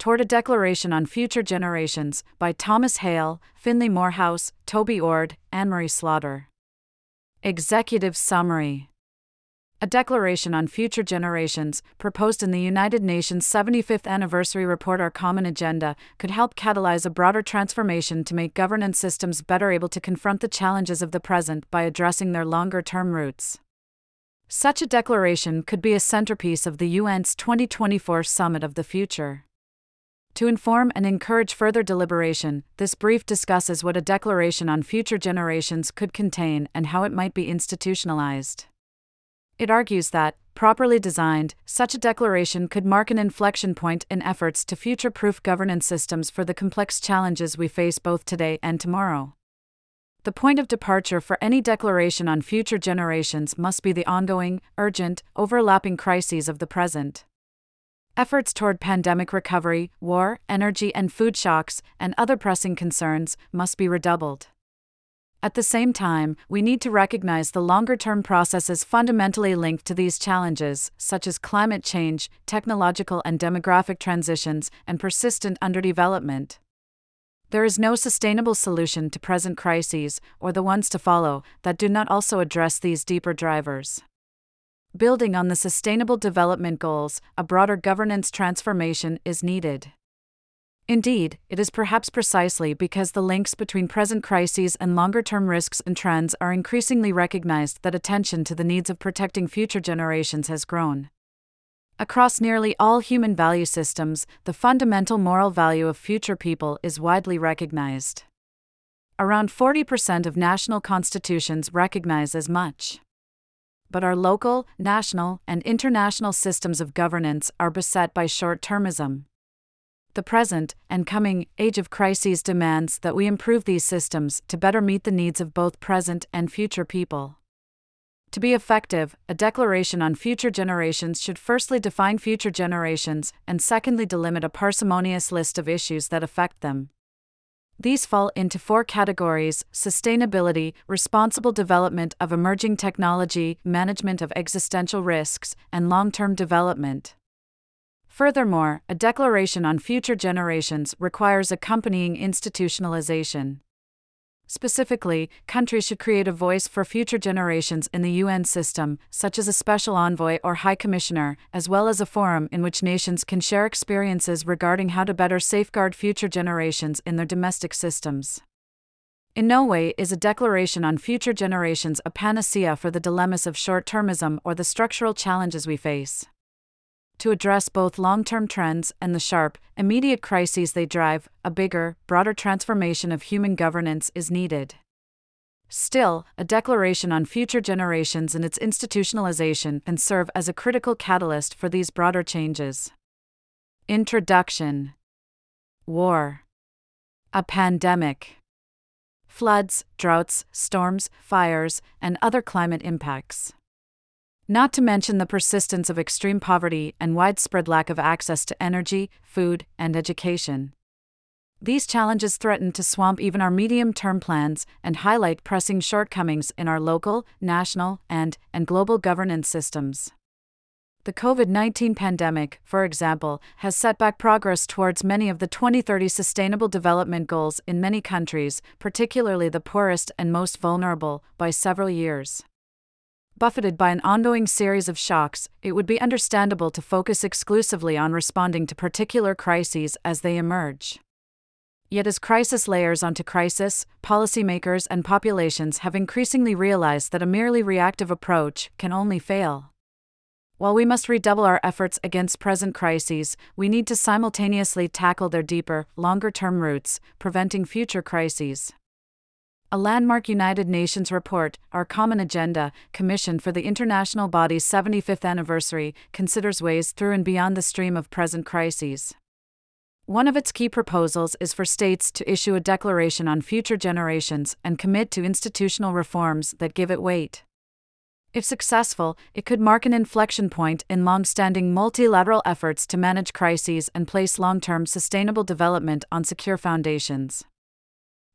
Toward a Declaration on Future Generations by Thomas Hale, Finley Moorhouse, Toby Ord, Anne Marie Slaughter. Executive Summary a declaration on future generations, proposed in the United Nations 75th Anniversary Report Our Common Agenda, could help catalyze a broader transformation to make governance systems better able to confront the challenges of the present by addressing their longer term roots. Such a declaration could be a centerpiece of the UN's 2024 Summit of the Future. To inform and encourage further deliberation, this brief discusses what a declaration on future generations could contain and how it might be institutionalized. It argues that, properly designed, such a declaration could mark an inflection point in efforts to future proof governance systems for the complex challenges we face both today and tomorrow. The point of departure for any declaration on future generations must be the ongoing, urgent, overlapping crises of the present. Efforts toward pandemic recovery, war, energy and food shocks, and other pressing concerns must be redoubled. At the same time, we need to recognize the longer term processes fundamentally linked to these challenges, such as climate change, technological and demographic transitions, and persistent underdevelopment. There is no sustainable solution to present crises, or the ones to follow, that do not also address these deeper drivers. Building on the Sustainable Development Goals, a broader governance transformation is needed. Indeed, it is perhaps precisely because the links between present crises and longer term risks and trends are increasingly recognized that attention to the needs of protecting future generations has grown. Across nearly all human value systems, the fundamental moral value of future people is widely recognized. Around 40% of national constitutions recognize as much. But our local, national, and international systems of governance are beset by short termism. The present and coming age of crises demands that we improve these systems to better meet the needs of both present and future people. To be effective, a declaration on future generations should firstly define future generations and secondly delimit a parsimonious list of issues that affect them. These fall into four categories sustainability, responsible development of emerging technology, management of existential risks, and long term development. Furthermore, a declaration on future generations requires accompanying institutionalization. Specifically, countries should create a voice for future generations in the UN system, such as a special envoy or high commissioner, as well as a forum in which nations can share experiences regarding how to better safeguard future generations in their domestic systems. In no way is a declaration on future generations a panacea for the dilemmas of short termism or the structural challenges we face to address both long term trends and the sharp, immediate crises they drive, a bigger, broader transformation of human governance is needed. Still, a declaration on future generations and its institutionalization can serve as a critical catalyst for these broader changes. Introduction War, a pandemic, floods, droughts, storms, fires, and other climate impacts not to mention the persistence of extreme poverty and widespread lack of access to energy, food, and education. These challenges threaten to swamp even our medium term plans and highlight pressing shortcomings in our local, national, and, and global governance systems. The COVID 19 pandemic, for example, has set back progress towards many of the 2030 Sustainable Development Goals in many countries, particularly the poorest and most vulnerable, by several years buffeted by an ongoing series of shocks, it would be understandable to focus exclusively on responding to particular crises as they emerge. Yet, as crisis layers onto crisis, policymakers and populations have increasingly realized that a merely reactive approach can only fail. While we must redouble our efforts against present crises, we need to simultaneously tackle their deeper, longer term roots, preventing future crises. A landmark United Nations report, Our Common Agenda, commissioned for the international body's 75th anniversary, considers ways through and beyond the stream of present crises. One of its key proposals is for states to issue a declaration on future generations and commit to institutional reforms that give it weight. If successful, it could mark an inflection point in long standing multilateral efforts to manage crises and place long term sustainable development on secure foundations.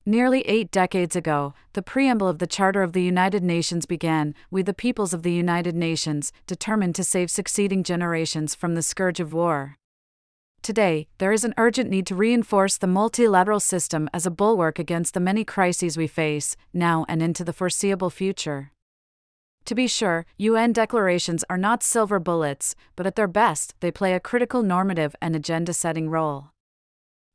Nearly eight decades ago, the preamble of the Charter of the United Nations began We, the peoples of the United Nations, determined to save succeeding generations from the scourge of war. Today, there is an urgent need to reinforce the multilateral system as a bulwark against the many crises we face, now and into the foreseeable future. To be sure, UN declarations are not silver bullets, but at their best, they play a critical normative and agenda setting role.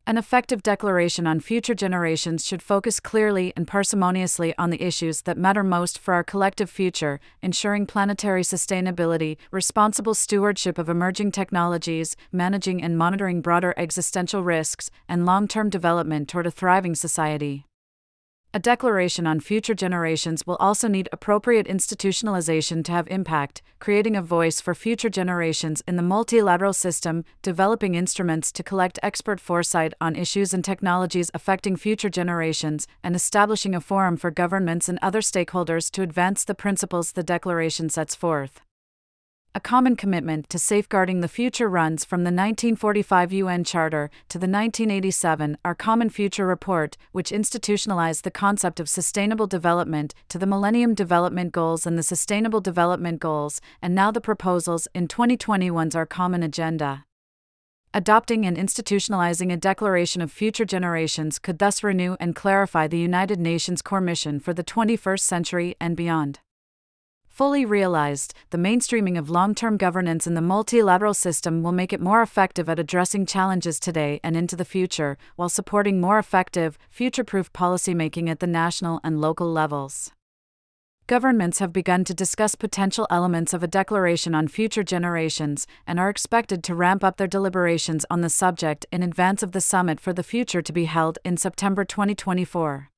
An effective declaration on future generations should focus clearly and parsimoniously on the issues that matter most for our collective future, ensuring planetary sustainability, responsible stewardship of emerging technologies, managing and monitoring broader existential risks, and long term development toward a thriving society. A declaration on future generations will also need appropriate institutionalization to have impact, creating a voice for future generations in the multilateral system, developing instruments to collect expert foresight on issues and technologies affecting future generations, and establishing a forum for governments and other stakeholders to advance the principles the declaration sets forth. A common commitment to safeguarding the future runs from the 1945 UN Charter to the 1987 Our Common Future Report, which institutionalized the concept of sustainable development, to the Millennium Development Goals and the Sustainable Development Goals, and now the proposals in 2021's Our Common Agenda. Adopting and institutionalizing a declaration of future generations could thus renew and clarify the United Nations core mission for the 21st century and beyond. Fully realized, the mainstreaming of long term governance in the multilateral system will make it more effective at addressing challenges today and into the future, while supporting more effective, future proof policymaking at the national and local levels. Governments have begun to discuss potential elements of a declaration on future generations and are expected to ramp up their deliberations on the subject in advance of the summit for the future to be held in September 2024.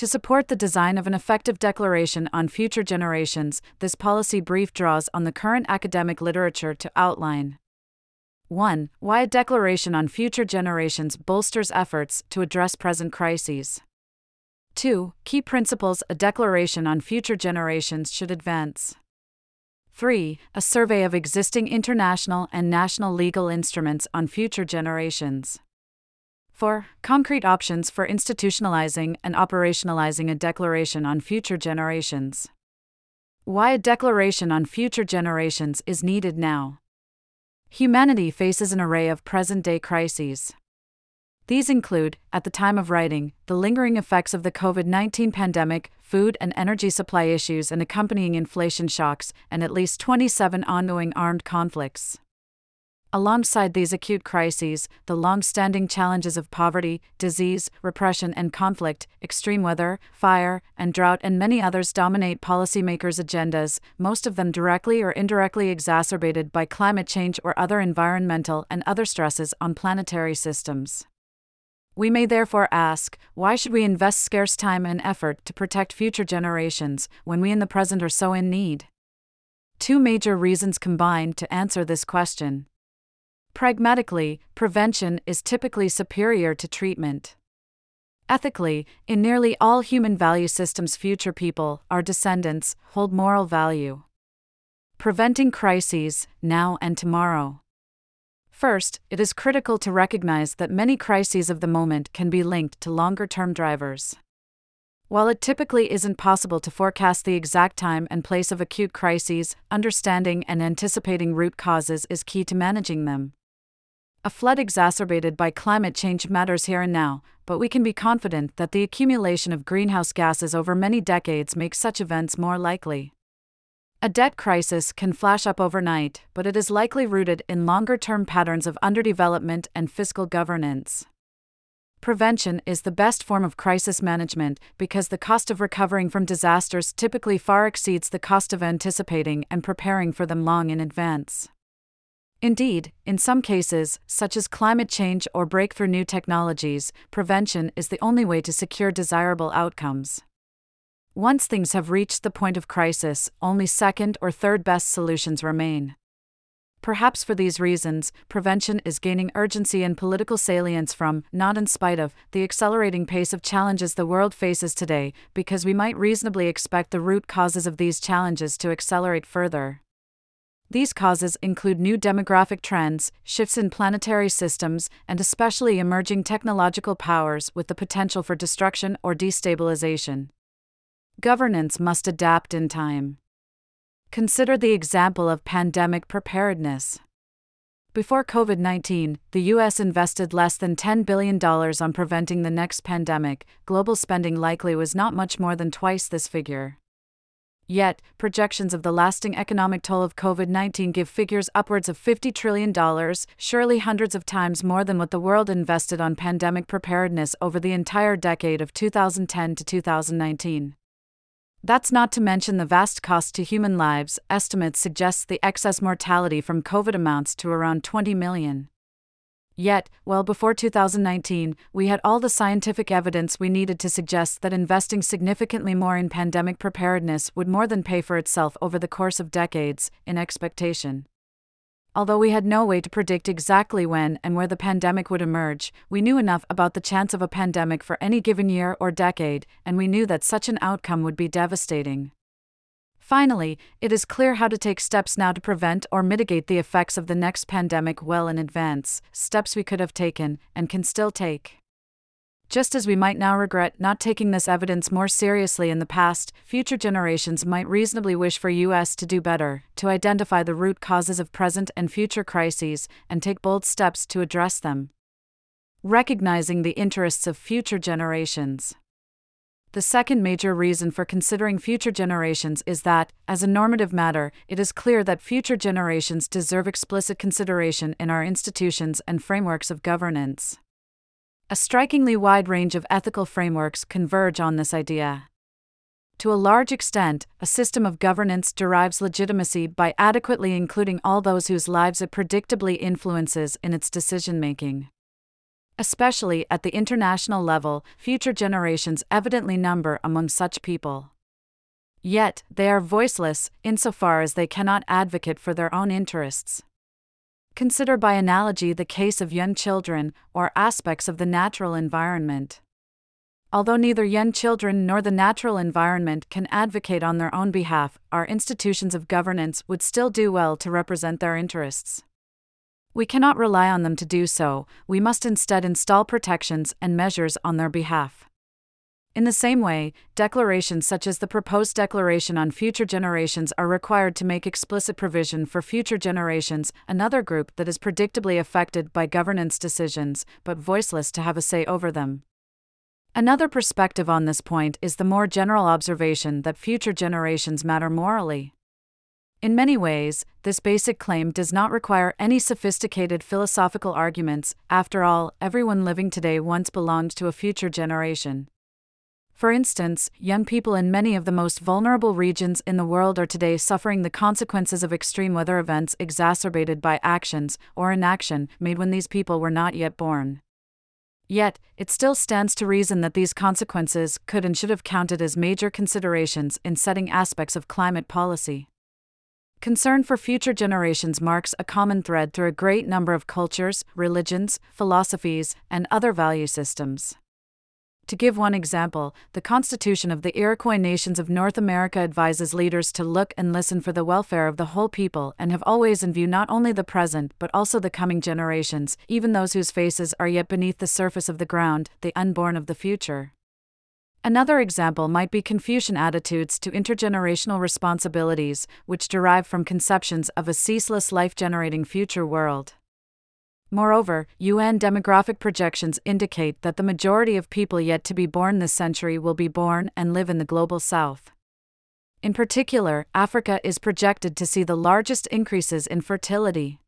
To support the design of an effective declaration on future generations, this policy brief draws on the current academic literature to outline 1. Why a declaration on future generations bolsters efforts to address present crises. 2. Key principles a declaration on future generations should advance. 3. A survey of existing international and national legal instruments on future generations. 4. Concrete options for institutionalizing and operationalizing a declaration on future generations. Why a declaration on future generations is needed now. Humanity faces an array of present day crises. These include, at the time of writing, the lingering effects of the COVID 19 pandemic, food and energy supply issues and accompanying inflation shocks, and at least 27 ongoing armed conflicts. Alongside these acute crises, the long standing challenges of poverty, disease, repression, and conflict, extreme weather, fire, and drought, and many others dominate policymakers' agendas, most of them directly or indirectly exacerbated by climate change or other environmental and other stresses on planetary systems. We may therefore ask why should we invest scarce time and effort to protect future generations when we in the present are so in need? Two major reasons combine to answer this question. Pragmatically, prevention is typically superior to treatment. Ethically, in nearly all human value systems, future people, our descendants, hold moral value. Preventing crises, now and tomorrow. First, it is critical to recognize that many crises of the moment can be linked to longer term drivers. While it typically isn't possible to forecast the exact time and place of acute crises, understanding and anticipating root causes is key to managing them. A flood exacerbated by climate change matters here and now, but we can be confident that the accumulation of greenhouse gases over many decades makes such events more likely. A debt crisis can flash up overnight, but it is likely rooted in longer term patterns of underdevelopment and fiscal governance. Prevention is the best form of crisis management because the cost of recovering from disasters typically far exceeds the cost of anticipating and preparing for them long in advance. Indeed, in some cases, such as climate change or breakthrough new technologies, prevention is the only way to secure desirable outcomes. Once things have reached the point of crisis, only second or third best solutions remain. Perhaps for these reasons, prevention is gaining urgency and political salience from, not in spite of, the accelerating pace of challenges the world faces today, because we might reasonably expect the root causes of these challenges to accelerate further. These causes include new demographic trends, shifts in planetary systems, and especially emerging technological powers with the potential for destruction or destabilization. Governance must adapt in time. Consider the example of pandemic preparedness. Before COVID 19, the U.S. invested less than $10 billion on preventing the next pandemic. Global spending likely was not much more than twice this figure. Yet, projections of the lasting economic toll of COVID 19 give figures upwards of $50 trillion, surely hundreds of times more than what the world invested on pandemic preparedness over the entire decade of 2010 to 2019. That's not to mention the vast cost to human lives. Estimates suggest the excess mortality from COVID amounts to around 20 million. Yet, well before 2019, we had all the scientific evidence we needed to suggest that investing significantly more in pandemic preparedness would more than pay for itself over the course of decades, in expectation. Although we had no way to predict exactly when and where the pandemic would emerge, we knew enough about the chance of a pandemic for any given year or decade, and we knew that such an outcome would be devastating. Finally, it is clear how to take steps now to prevent or mitigate the effects of the next pandemic well in advance, steps we could have taken, and can still take. Just as we might now regret not taking this evidence more seriously in the past, future generations might reasonably wish for US to do better, to identify the root causes of present and future crises, and take bold steps to address them. Recognizing the interests of future generations. The second major reason for considering future generations is that, as a normative matter, it is clear that future generations deserve explicit consideration in our institutions and frameworks of governance. A strikingly wide range of ethical frameworks converge on this idea. To a large extent, a system of governance derives legitimacy by adequately including all those whose lives it predictably influences in its decision making. Especially at the international level, future generations evidently number among such people. Yet, they are voiceless insofar as they cannot advocate for their own interests. Consider by analogy the case of young children or aspects of the natural environment. Although neither young children nor the natural environment can advocate on their own behalf, our institutions of governance would still do well to represent their interests. We cannot rely on them to do so, we must instead install protections and measures on their behalf. In the same way, declarations such as the proposed Declaration on Future Generations are required to make explicit provision for future generations, another group that is predictably affected by governance decisions, but voiceless to have a say over them. Another perspective on this point is the more general observation that future generations matter morally. In many ways, this basic claim does not require any sophisticated philosophical arguments, after all, everyone living today once belonged to a future generation. For instance, young people in many of the most vulnerable regions in the world are today suffering the consequences of extreme weather events exacerbated by actions, or inaction, made when these people were not yet born. Yet, it still stands to reason that these consequences could and should have counted as major considerations in setting aspects of climate policy. Concern for future generations marks a common thread through a great number of cultures, religions, philosophies, and other value systems. To give one example, the Constitution of the Iroquois Nations of North America advises leaders to look and listen for the welfare of the whole people and have always in view not only the present but also the coming generations, even those whose faces are yet beneath the surface of the ground, the unborn of the future. Another example might be Confucian attitudes to intergenerational responsibilities, which derive from conceptions of a ceaseless life generating future world. Moreover, UN demographic projections indicate that the majority of people yet to be born this century will be born and live in the global south. In particular, Africa is projected to see the largest increases in fertility.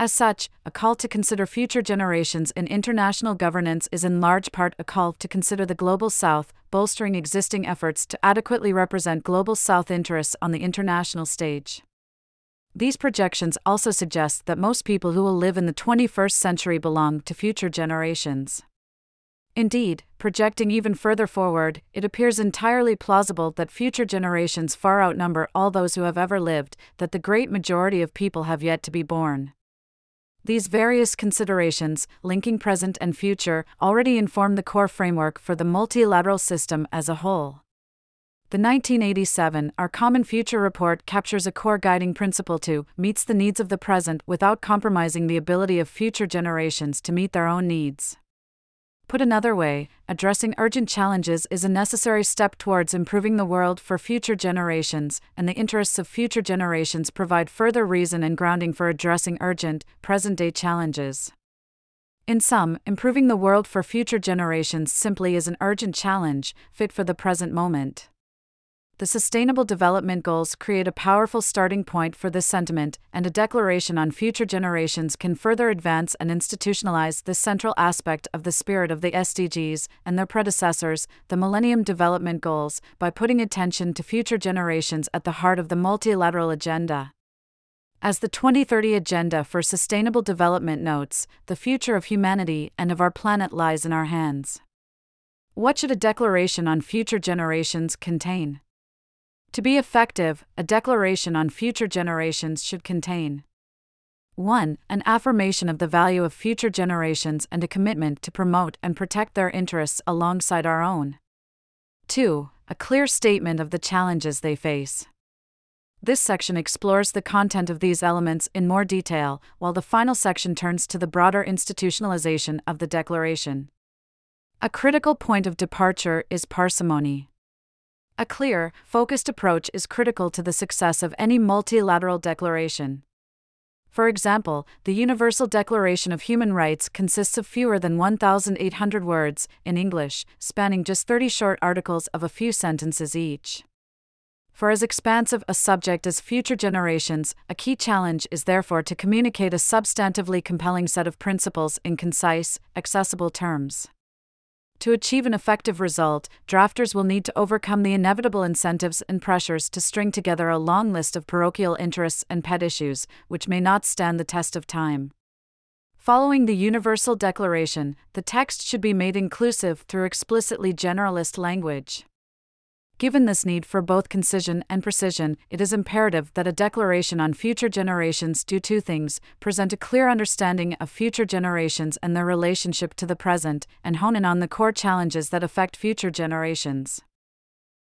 As such, a call to consider future generations in international governance is in large part a call to consider the Global South, bolstering existing efforts to adequately represent Global South interests on the international stage. These projections also suggest that most people who will live in the 21st century belong to future generations. Indeed, projecting even further forward, it appears entirely plausible that future generations far outnumber all those who have ever lived, that the great majority of people have yet to be born. These various considerations, linking present and future, already inform the core framework for the multilateral system as a whole. The 1987 Our Common Future report captures a core guiding principle to meets the needs of the present without compromising the ability of future generations to meet their own needs. Put another way, addressing urgent challenges is a necessary step towards improving the world for future generations, and the interests of future generations provide further reason and grounding for addressing urgent, present day challenges. In sum, improving the world for future generations simply is an urgent challenge, fit for the present moment the Sustainable Development Goals create a powerful starting point for this sentiment, and a declaration on future generations can further advance and institutionalize this central aspect of the spirit of the SDGs and their predecessors, the Millennium Development Goals, by putting attention to future generations at the heart of the multilateral agenda. As the 2030 Agenda for Sustainable Development notes, the future of humanity and of our planet lies in our hands. What should a declaration on future generations contain? To be effective, a declaration on future generations should contain 1. An affirmation of the value of future generations and a commitment to promote and protect their interests alongside our own. 2. A clear statement of the challenges they face. This section explores the content of these elements in more detail, while the final section turns to the broader institutionalization of the Declaration. A critical point of departure is parsimony. A clear, focused approach is critical to the success of any multilateral declaration. For example, the Universal Declaration of Human Rights consists of fewer than 1,800 words, in English, spanning just 30 short articles of a few sentences each. For as expansive a subject as future generations, a key challenge is therefore to communicate a substantively compelling set of principles in concise, accessible terms. To achieve an effective result, drafters will need to overcome the inevitable incentives and pressures to string together a long list of parochial interests and pet issues, which may not stand the test of time. Following the Universal Declaration, the text should be made inclusive through explicitly generalist language. Given this need for both concision and precision, it is imperative that a declaration on future generations do two things present a clear understanding of future generations and their relationship to the present, and hone in on the core challenges that affect future generations.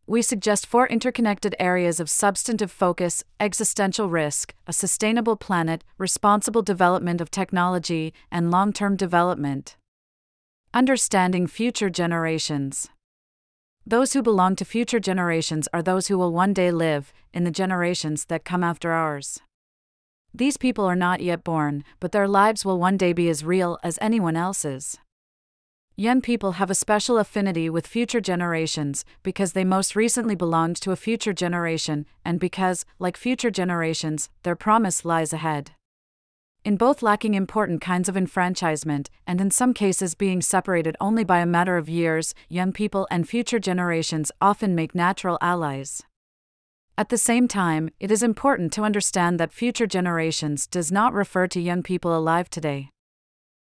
We suggest four interconnected areas of substantive focus existential risk, a sustainable planet, responsible development of technology, and long term development. Understanding future generations. Those who belong to future generations are those who will one day live, in the generations that come after ours. These people are not yet born, but their lives will one day be as real as anyone else's. Young people have a special affinity with future generations because they most recently belonged to a future generation, and because, like future generations, their promise lies ahead in both lacking important kinds of enfranchisement and in some cases being separated only by a matter of years, young people and future generations often make natural allies. At the same time, it is important to understand that future generations does not refer to young people alive today.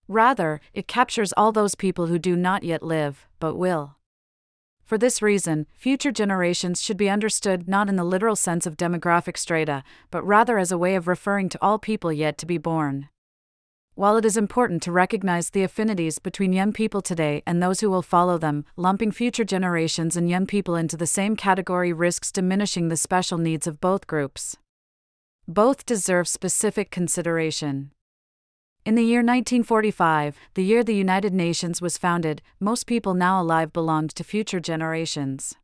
Rather, it captures all those people who do not yet live, but will. For this reason, future generations should be understood not in the literal sense of demographic strata, but rather as a way of referring to all people yet to be born. While it is important to recognize the affinities between young people today and those who will follow them, lumping future generations and young people into the same category risks diminishing the special needs of both groups. Both deserve specific consideration. In the year 1945, the year the United Nations was founded, most people now alive belonged to future generations.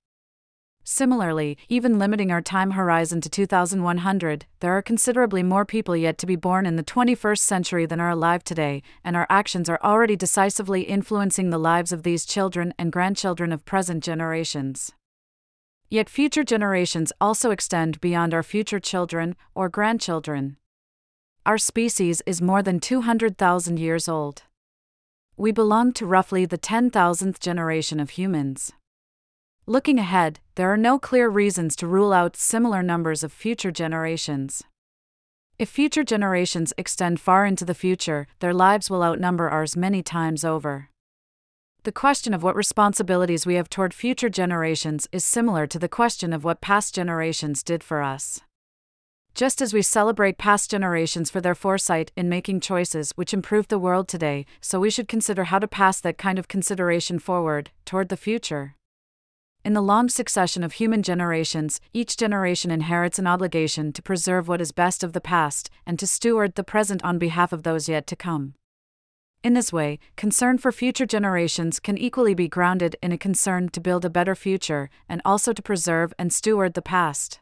Similarly, even limiting our time horizon to 2100, there are considerably more people yet to be born in the 21st century than are alive today, and our actions are already decisively influencing the lives of these children and grandchildren of present generations. Yet future generations also extend beyond our future children or grandchildren our species is more than 200,000 years old. We belong to roughly the 10,000th generation of humans. Looking ahead, there are no clear reasons to rule out similar numbers of future generations. If future generations extend far into the future, their lives will outnumber ours many times over. The question of what responsibilities we have toward future generations is similar to the question of what past generations did for us. Just as we celebrate past generations for their foresight in making choices which improve the world today, so we should consider how to pass that kind of consideration forward, toward the future. In the long succession of human generations, each generation inherits an obligation to preserve what is best of the past and to steward the present on behalf of those yet to come. In this way, concern for future generations can equally be grounded in a concern to build a better future and also to preserve and steward the past.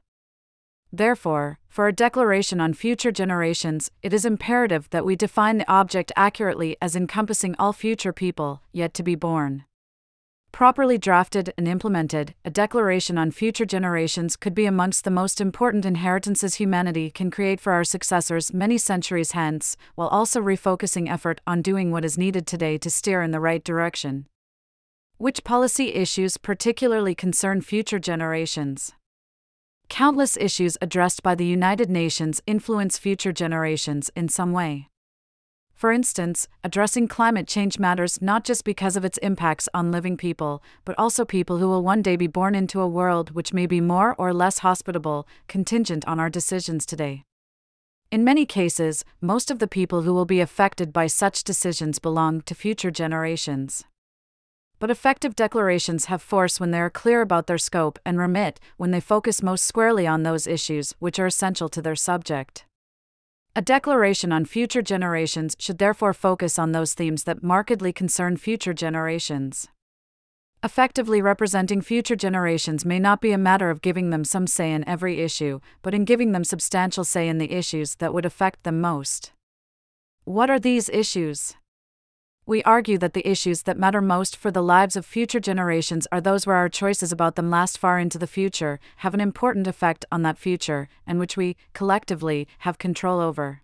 Therefore, for a declaration on future generations, it is imperative that we define the object accurately as encompassing all future people yet to be born. Properly drafted and implemented, a declaration on future generations could be amongst the most important inheritances humanity can create for our successors many centuries hence, while also refocusing effort on doing what is needed today to steer in the right direction. Which policy issues particularly concern future generations? Countless issues addressed by the United Nations influence future generations in some way. For instance, addressing climate change matters not just because of its impacts on living people, but also people who will one day be born into a world which may be more or less hospitable, contingent on our decisions today. In many cases, most of the people who will be affected by such decisions belong to future generations. But effective declarations have force when they are clear about their scope and remit when they focus most squarely on those issues which are essential to their subject. A declaration on future generations should therefore focus on those themes that markedly concern future generations. Effectively representing future generations may not be a matter of giving them some say in every issue, but in giving them substantial say in the issues that would affect them most. What are these issues? We argue that the issues that matter most for the lives of future generations are those where our choices about them last far into the future, have an important effect on that future, and which we, collectively, have control over.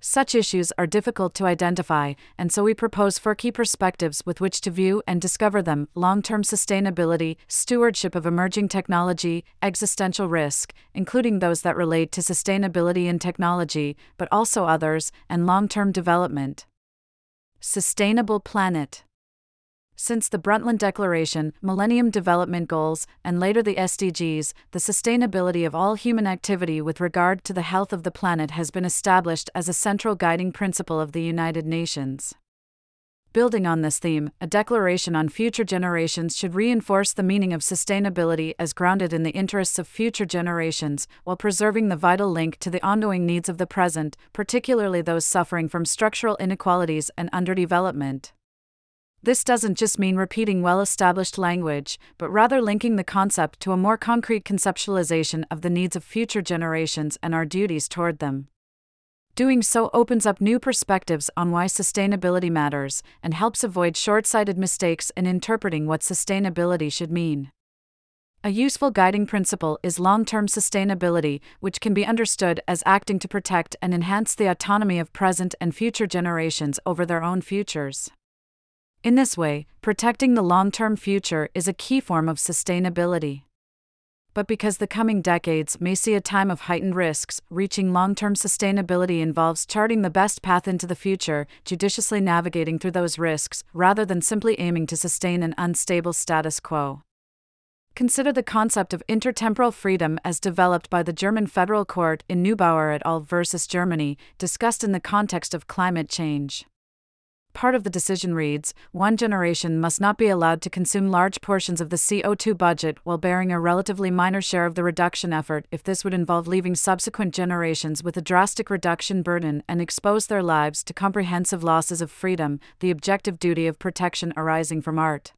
Such issues are difficult to identify, and so we propose four key perspectives with which to view and discover them long term sustainability, stewardship of emerging technology, existential risk, including those that relate to sustainability and technology, but also others, and long term development. Sustainable Planet. Since the Brundtland Declaration, Millennium Development Goals, and later the SDGs, the sustainability of all human activity with regard to the health of the planet has been established as a central guiding principle of the United Nations. Building on this theme, a declaration on future generations should reinforce the meaning of sustainability as grounded in the interests of future generations, while preserving the vital link to the ongoing needs of the present, particularly those suffering from structural inequalities and underdevelopment. This doesn't just mean repeating well established language, but rather linking the concept to a more concrete conceptualization of the needs of future generations and our duties toward them. Doing so opens up new perspectives on why sustainability matters and helps avoid short sighted mistakes in interpreting what sustainability should mean. A useful guiding principle is long term sustainability, which can be understood as acting to protect and enhance the autonomy of present and future generations over their own futures. In this way, protecting the long term future is a key form of sustainability but because the coming decades may see a time of heightened risks, reaching long term sustainability involves charting the best path into the future, judiciously navigating through those risks, rather than simply aiming to sustain an unstable status quo. Consider the concept of intertemporal freedom as developed by the German Federal Court in Neubauer et al. versus Germany, discussed in the context of climate change. Part of the decision reads One generation must not be allowed to consume large portions of the CO2 budget while bearing a relatively minor share of the reduction effort if this would involve leaving subsequent generations with a drastic reduction burden and expose their lives to comprehensive losses of freedom, the objective duty of protection arising from art.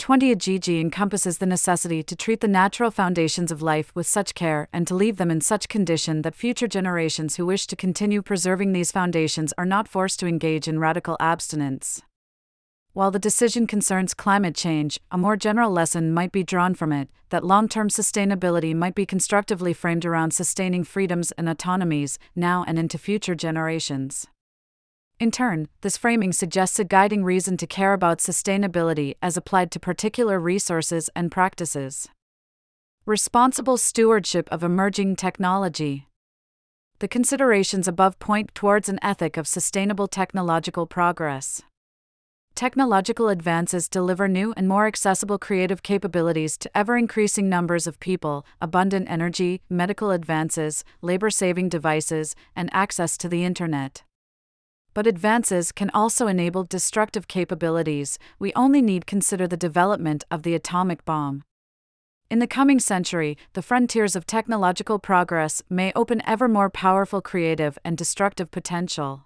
20 a GG encompasses the necessity to treat the natural foundations of life with such care and to leave them in such condition that future generations who wish to continue preserving these foundations are not forced to engage in radical abstinence. While the decision concerns climate change, a more general lesson might be drawn from it that long term sustainability might be constructively framed around sustaining freedoms and autonomies, now and into future generations. In turn, this framing suggests a guiding reason to care about sustainability as applied to particular resources and practices. Responsible stewardship of emerging technology. The considerations above point towards an ethic of sustainable technological progress. Technological advances deliver new and more accessible creative capabilities to ever increasing numbers of people, abundant energy, medical advances, labor saving devices, and access to the Internet but advances can also enable destructive capabilities. We only need consider the development of the atomic bomb. In the coming century, the frontiers of technological progress may open ever more powerful creative and destructive potential.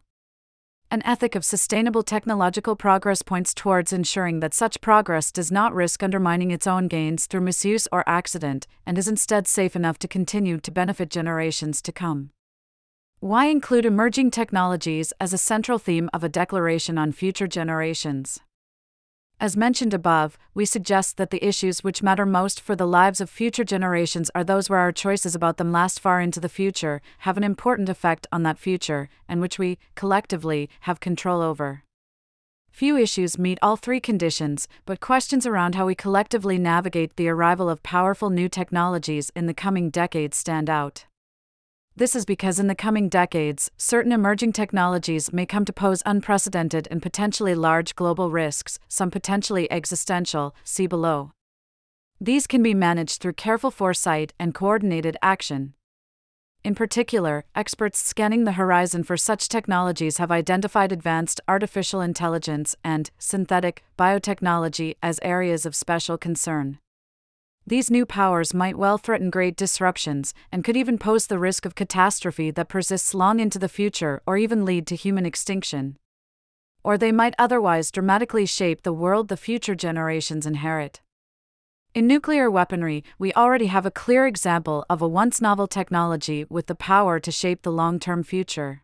An ethic of sustainable technological progress points towards ensuring that such progress does not risk undermining its own gains through misuse or accident, and is instead safe enough to continue to benefit generations to come. Why include emerging technologies as a central theme of a declaration on future generations? As mentioned above, we suggest that the issues which matter most for the lives of future generations are those where our choices about them last far into the future, have an important effect on that future, and which we, collectively, have control over. Few issues meet all three conditions, but questions around how we collectively navigate the arrival of powerful new technologies in the coming decades stand out. This is because in the coming decades, certain emerging technologies may come to pose unprecedented and potentially large global risks, some potentially existential, see below. These can be managed through careful foresight and coordinated action. In particular, experts scanning the horizon for such technologies have identified advanced artificial intelligence and synthetic biotechnology as areas of special concern. These new powers might well threaten great disruptions, and could even pose the risk of catastrophe that persists long into the future or even lead to human extinction. Or they might otherwise dramatically shape the world the future generations inherit. In nuclear weaponry, we already have a clear example of a once novel technology with the power to shape the long term future.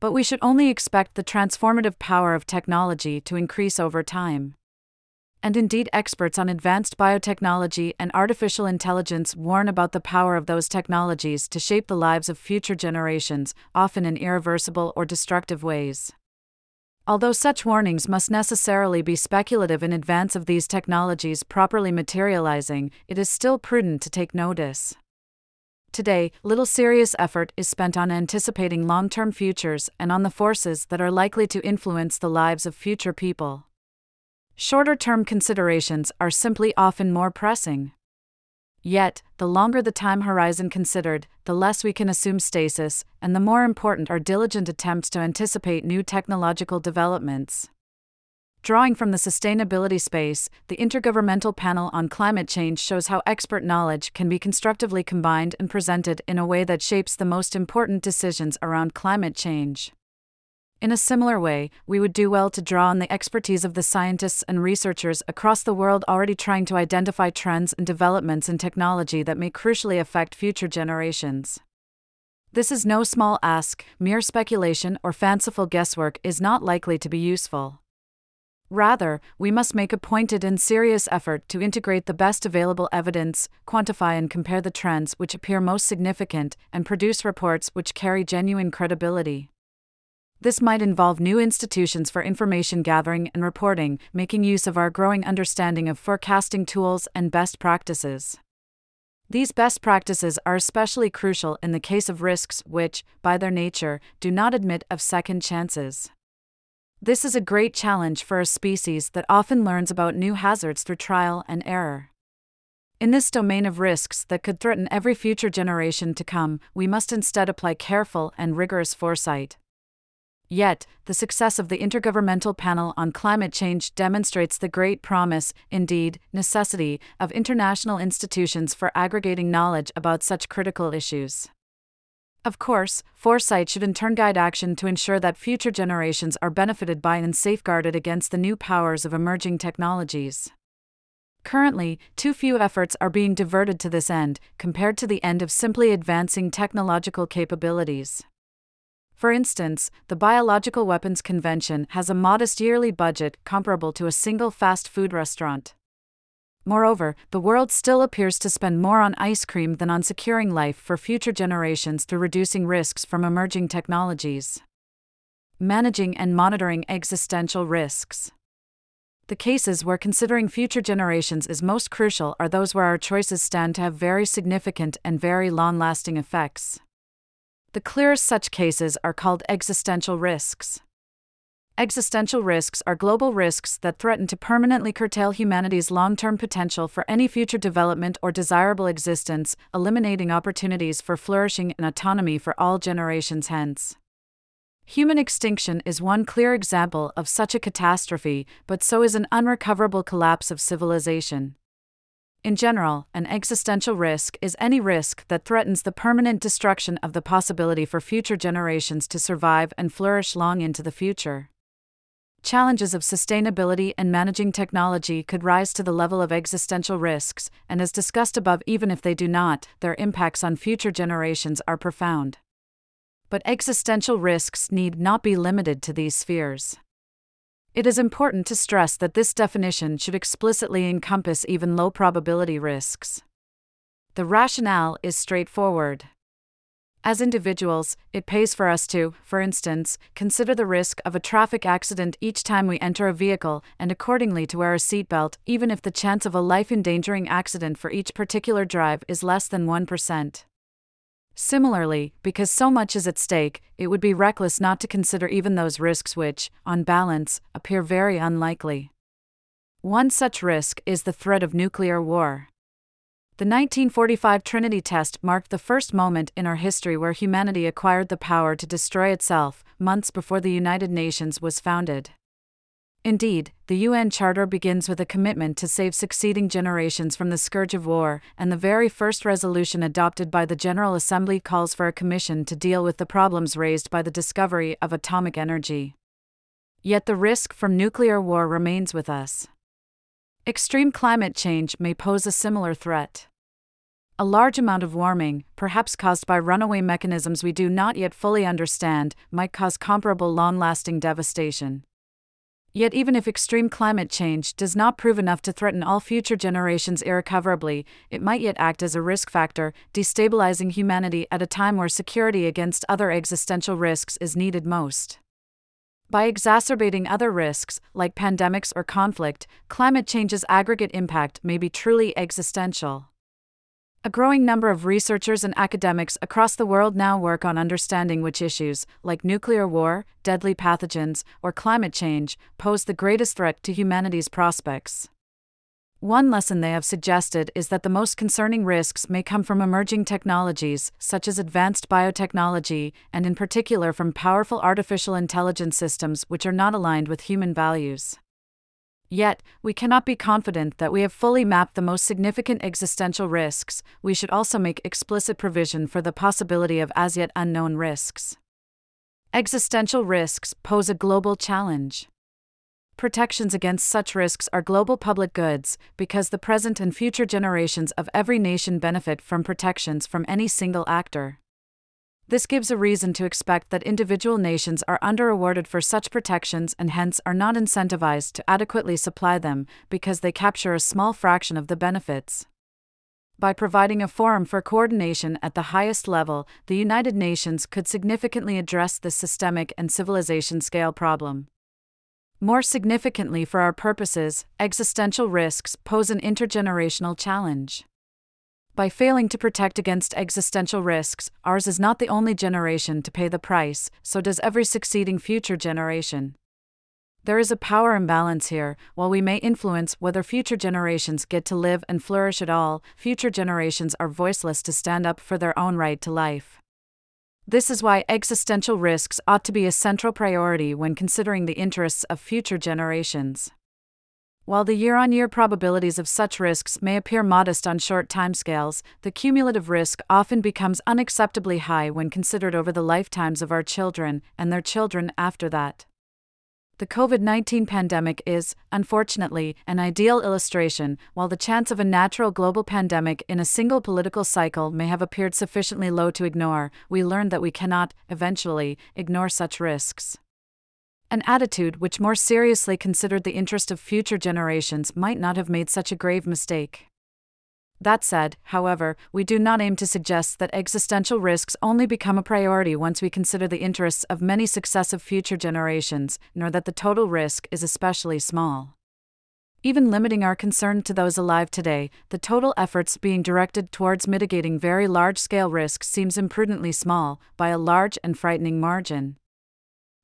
But we should only expect the transformative power of technology to increase over time and indeed experts on advanced biotechnology and artificial intelligence warn about the power of those technologies to shape the lives of future generations, often in irreversible or destructive ways. Although such warnings must necessarily be speculative in advance of these technologies properly materializing, it is still prudent to take notice. Today, little serious effort is spent on anticipating long term futures and on the forces that are likely to influence the lives of future people. Shorter term considerations are simply often more pressing. Yet, the longer the time horizon considered, the less we can assume stasis, and the more important are diligent attempts to anticipate new technological developments. Drawing from the sustainability space, the Intergovernmental Panel on Climate Change shows how expert knowledge can be constructively combined and presented in a way that shapes the most important decisions around climate change. In a similar way, we would do well to draw on the expertise of the scientists and researchers across the world already trying to identify trends and developments in technology that may crucially affect future generations. This is no small ask, mere speculation or fanciful guesswork is not likely to be useful. Rather, we must make a pointed and serious effort to integrate the best available evidence, quantify and compare the trends which appear most significant, and produce reports which carry genuine credibility. This might involve new institutions for information gathering and reporting, making use of our growing understanding of forecasting tools and best practices. These best practices are especially crucial in the case of risks which, by their nature, do not admit of second chances. This is a great challenge for a species that often learns about new hazards through trial and error. In this domain of risks that could threaten every future generation to come, we must instead apply careful and rigorous foresight. Yet, the success of the Intergovernmental Panel on Climate Change demonstrates the great promise, indeed, necessity, of international institutions for aggregating knowledge about such critical issues. Of course, foresight should in turn guide action to ensure that future generations are benefited by and safeguarded against the new powers of emerging technologies. Currently, too few efforts are being diverted to this end, compared to the end of simply advancing technological capabilities. For instance, the Biological Weapons Convention has a modest yearly budget comparable to a single fast food restaurant. Moreover, the world still appears to spend more on ice cream than on securing life for future generations through reducing risks from emerging technologies. Managing and monitoring existential risks. The cases where considering future generations is most crucial are those where our choices stand to have very significant and very long lasting effects. The clearest such cases are called existential risks. Existential risks are global risks that threaten to permanently curtail humanity's long term potential for any future development or desirable existence, eliminating opportunities for flourishing and autonomy for all generations hence. Human extinction is one clear example of such a catastrophe, but so is an unrecoverable collapse of civilization. In general, an existential risk is any risk that threatens the permanent destruction of the possibility for future generations to survive and flourish long into the future. Challenges of sustainability and managing technology could rise to the level of existential risks, and as discussed above, even if they do not, their impacts on future generations are profound. But existential risks need not be limited to these spheres. It is important to stress that this definition should explicitly encompass even low probability risks. The rationale is straightforward. As individuals, it pays for us to, for instance, consider the risk of a traffic accident each time we enter a vehicle and accordingly to wear a seatbelt, even if the chance of a life endangering accident for each particular drive is less than 1%. Similarly, because so much is at stake, it would be reckless not to consider even those risks which, on balance, appear very unlikely. One such risk is the threat of nuclear war. The 1945 Trinity test marked the first moment in our history where humanity acquired the power to destroy itself, months before the United Nations was founded. Indeed, the UN Charter begins with a commitment to save succeeding generations from the scourge of war, and the very first resolution adopted by the General Assembly calls for a commission to deal with the problems raised by the discovery of atomic energy. Yet the risk from nuclear war remains with us. Extreme climate change may pose a similar threat. A large amount of warming, perhaps caused by runaway mechanisms we do not yet fully understand, might cause comparable long lasting devastation. Yet, even if extreme climate change does not prove enough to threaten all future generations irrecoverably, it might yet act as a risk factor, destabilizing humanity at a time where security against other existential risks is needed most. By exacerbating other risks, like pandemics or conflict, climate change's aggregate impact may be truly existential. A growing number of researchers and academics across the world now work on understanding which issues, like nuclear war, deadly pathogens, or climate change, pose the greatest threat to humanity's prospects. One lesson they have suggested is that the most concerning risks may come from emerging technologies, such as advanced biotechnology, and in particular from powerful artificial intelligence systems which are not aligned with human values. Yet, we cannot be confident that we have fully mapped the most significant existential risks, we should also make explicit provision for the possibility of as yet unknown risks. Existential risks pose a global challenge. Protections against such risks are global public goods because the present and future generations of every nation benefit from protections from any single actor. This gives a reason to expect that individual nations are under-awarded for such protections and hence are not incentivized to adequately supply them because they capture a small fraction of the benefits. By providing a forum for coordination at the highest level, the United Nations could significantly address this systemic and civilization scale problem. More significantly, for our purposes, existential risks pose an intergenerational challenge. By failing to protect against existential risks, ours is not the only generation to pay the price, so does every succeeding future generation. There is a power imbalance here. While we may influence whether future generations get to live and flourish at all, future generations are voiceless to stand up for their own right to life. This is why existential risks ought to be a central priority when considering the interests of future generations. While the year on year probabilities of such risks may appear modest on short timescales, the cumulative risk often becomes unacceptably high when considered over the lifetimes of our children and their children after that. The COVID 19 pandemic is, unfortunately, an ideal illustration. While the chance of a natural global pandemic in a single political cycle may have appeared sufficiently low to ignore, we learned that we cannot, eventually, ignore such risks. An attitude which more seriously considered the interest of future generations might not have made such a grave mistake. That said, however, we do not aim to suggest that existential risks only become a priority once we consider the interests of many successive future generations, nor that the total risk is especially small. Even limiting our concern to those alive today, the total efforts being directed towards mitigating very large scale risks seems imprudently small, by a large and frightening margin.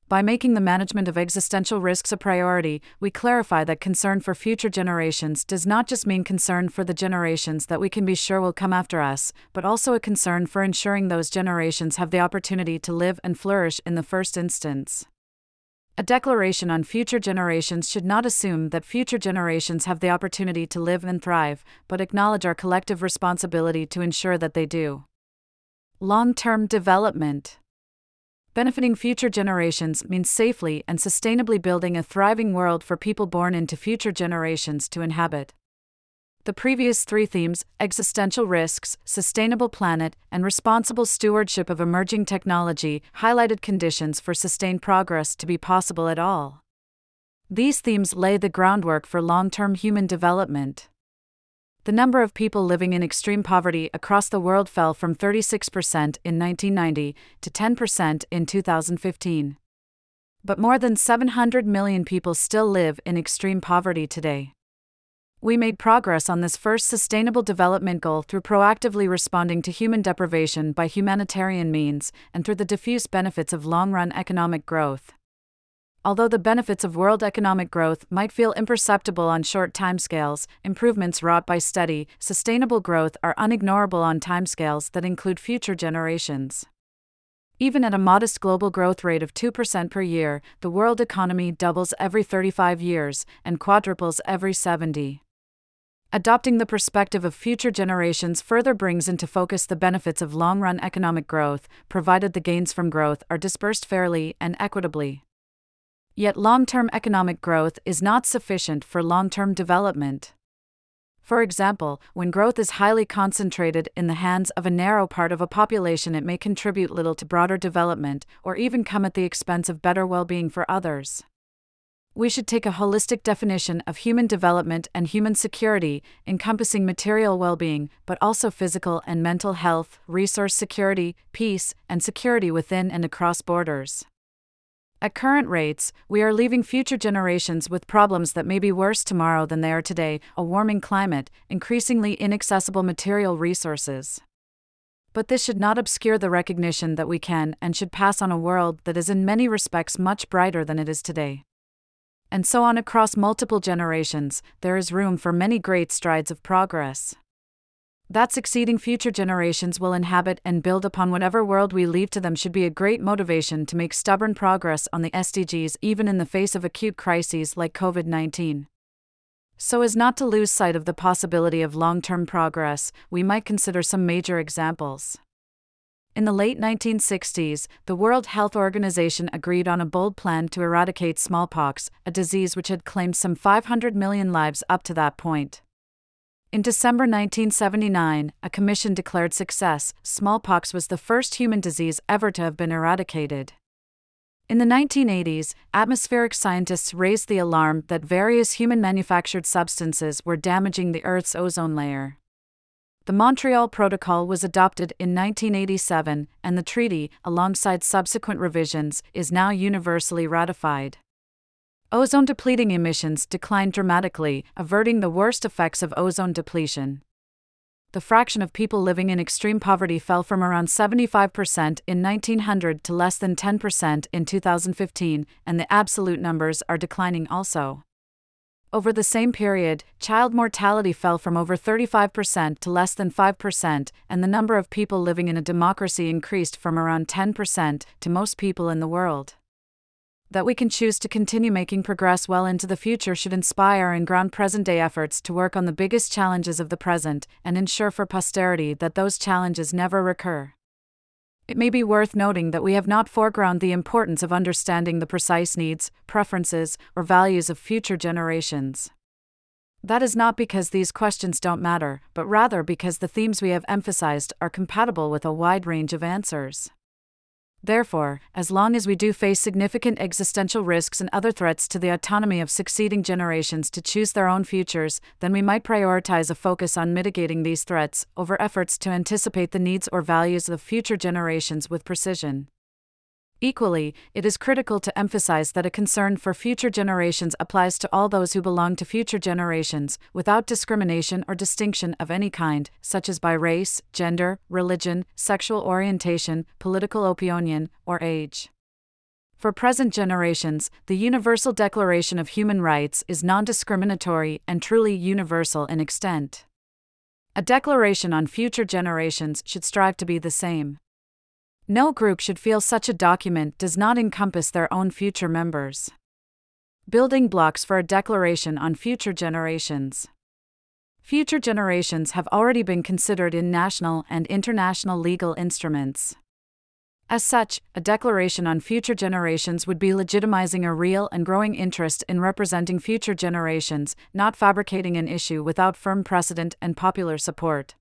By making the management of existential risks a priority, we clarify that concern for future generations does not just mean concern for the generations that we can be sure will come after us, but also a concern for ensuring those generations have the opportunity to live and flourish in the first instance. A declaration on future generations should not assume that future generations have the opportunity to live and thrive, but acknowledge our collective responsibility to ensure that they do. Long term development. Benefiting future generations means safely and sustainably building a thriving world for people born into future generations to inhabit. The previous three themes existential risks, sustainable planet, and responsible stewardship of emerging technology highlighted conditions for sustained progress to be possible at all. These themes lay the groundwork for long term human development. The number of people living in extreme poverty across the world fell from 36% in 1990 to 10% in 2015. But more than 700 million people still live in extreme poverty today. We made progress on this first Sustainable Development Goal through proactively responding to human deprivation by humanitarian means and through the diffuse benefits of long run economic growth. Although the benefits of world economic growth might feel imperceptible on short timescales, improvements wrought by steady, sustainable growth are unignorable on timescales that include future generations. Even at a modest global growth rate of 2% per year, the world economy doubles every 35 years and quadruples every 70. Adopting the perspective of future generations further brings into focus the benefits of long run economic growth, provided the gains from growth are dispersed fairly and equitably. Yet long term economic growth is not sufficient for long term development. For example, when growth is highly concentrated in the hands of a narrow part of a population, it may contribute little to broader development or even come at the expense of better well being for others we should take a holistic definition of human development and human security, encompassing material well being, but also physical and mental health, resource security, peace, and security within and across borders. At current rates, we are leaving future generations with problems that may be worse tomorrow than they are today a warming climate, increasingly inaccessible material resources. But this should not obscure the recognition that we can and should pass on a world that is in many respects much brighter than it is today and so on across multiple generations, there is room for many great strides of progress. That succeeding future generations will inhabit and build upon whatever world we leave to them should be a great motivation to make stubborn progress on the SDGs even in the face of acute crises like COVID 19. So as not to lose sight of the possibility of long term progress, we might consider some major examples. In the late 1960s, the World Health Organization agreed on a bold plan to eradicate smallpox, a disease which had claimed some 500 million lives up to that point. In December 1979, a commission declared success smallpox was the first human disease ever to have been eradicated. In the 1980s, atmospheric scientists raised the alarm that various human manufactured substances were damaging the Earth's ozone layer. The Montreal Protocol was adopted in 1987, and the treaty, alongside subsequent revisions, is now universally ratified. Ozone depleting emissions declined dramatically, averting the worst effects of ozone depletion. The fraction of people living in extreme poverty fell from around 75% in 1900 to less than 10% in 2015, and the absolute numbers are declining also. Over the same period, child mortality fell from over 35% to less than 5%, and the number of people living in a democracy increased from around 10% to most people in the world. That we can choose to continue making progress well into the future should inspire and ground present day efforts to work on the biggest challenges of the present and ensure for posterity that those challenges never recur. It may be worth noting that we have not foreground the importance of understanding the precise needs, preferences, or values of future generations. That is not because these questions don't matter, but rather because the themes we have emphasized are compatible with a wide range of answers. Therefore, as long as we do face significant existential risks and other threats to the autonomy of succeeding generations to choose their own futures, then we might prioritize a focus on mitigating these threats over efforts to anticipate the needs or values of future generations with precision. Equally, it is critical to emphasize that a concern for future generations applies to all those who belong to future generations, without discrimination or distinction of any kind, such as by race, gender, religion, sexual orientation, political opinion, or age. For present generations, the Universal Declaration of Human Rights is non discriminatory and truly universal in extent. A declaration on future generations should strive to be the same. No group should feel such a document does not encompass their own future members. Building blocks for a declaration on future generations. Future generations have already been considered in national and international legal instruments. As such, a declaration on future generations would be legitimizing a real and growing interest in representing future generations, not fabricating an issue without firm precedent and popular support.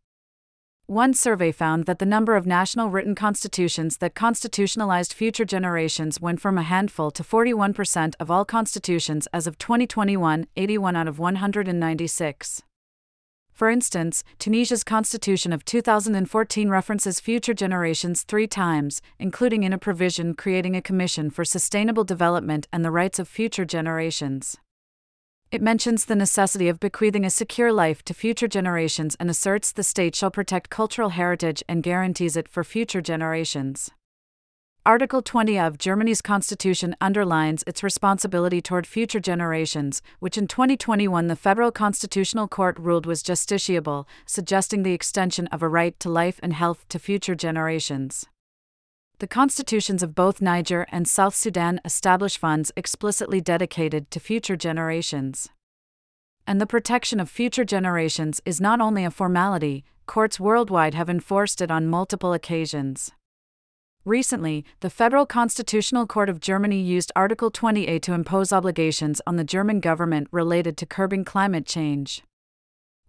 One survey found that the number of national written constitutions that constitutionalized future generations went from a handful to 41% of all constitutions as of 2021, 81 out of 196. For instance, Tunisia's constitution of 2014 references future generations three times, including in a provision creating a commission for sustainable development and the rights of future generations. It mentions the necessity of bequeathing a secure life to future generations and asserts the state shall protect cultural heritage and guarantees it for future generations. Article 20 of Germany's constitution underlines its responsibility toward future generations, which in 2021 the Federal Constitutional Court ruled was justiciable, suggesting the extension of a right to life and health to future generations. The constitutions of both Niger and South Sudan establish funds explicitly dedicated to future generations. And the protection of future generations is not only a formality, courts worldwide have enforced it on multiple occasions. Recently, the Federal Constitutional Court of Germany used Article 20A to impose obligations on the German government related to curbing climate change.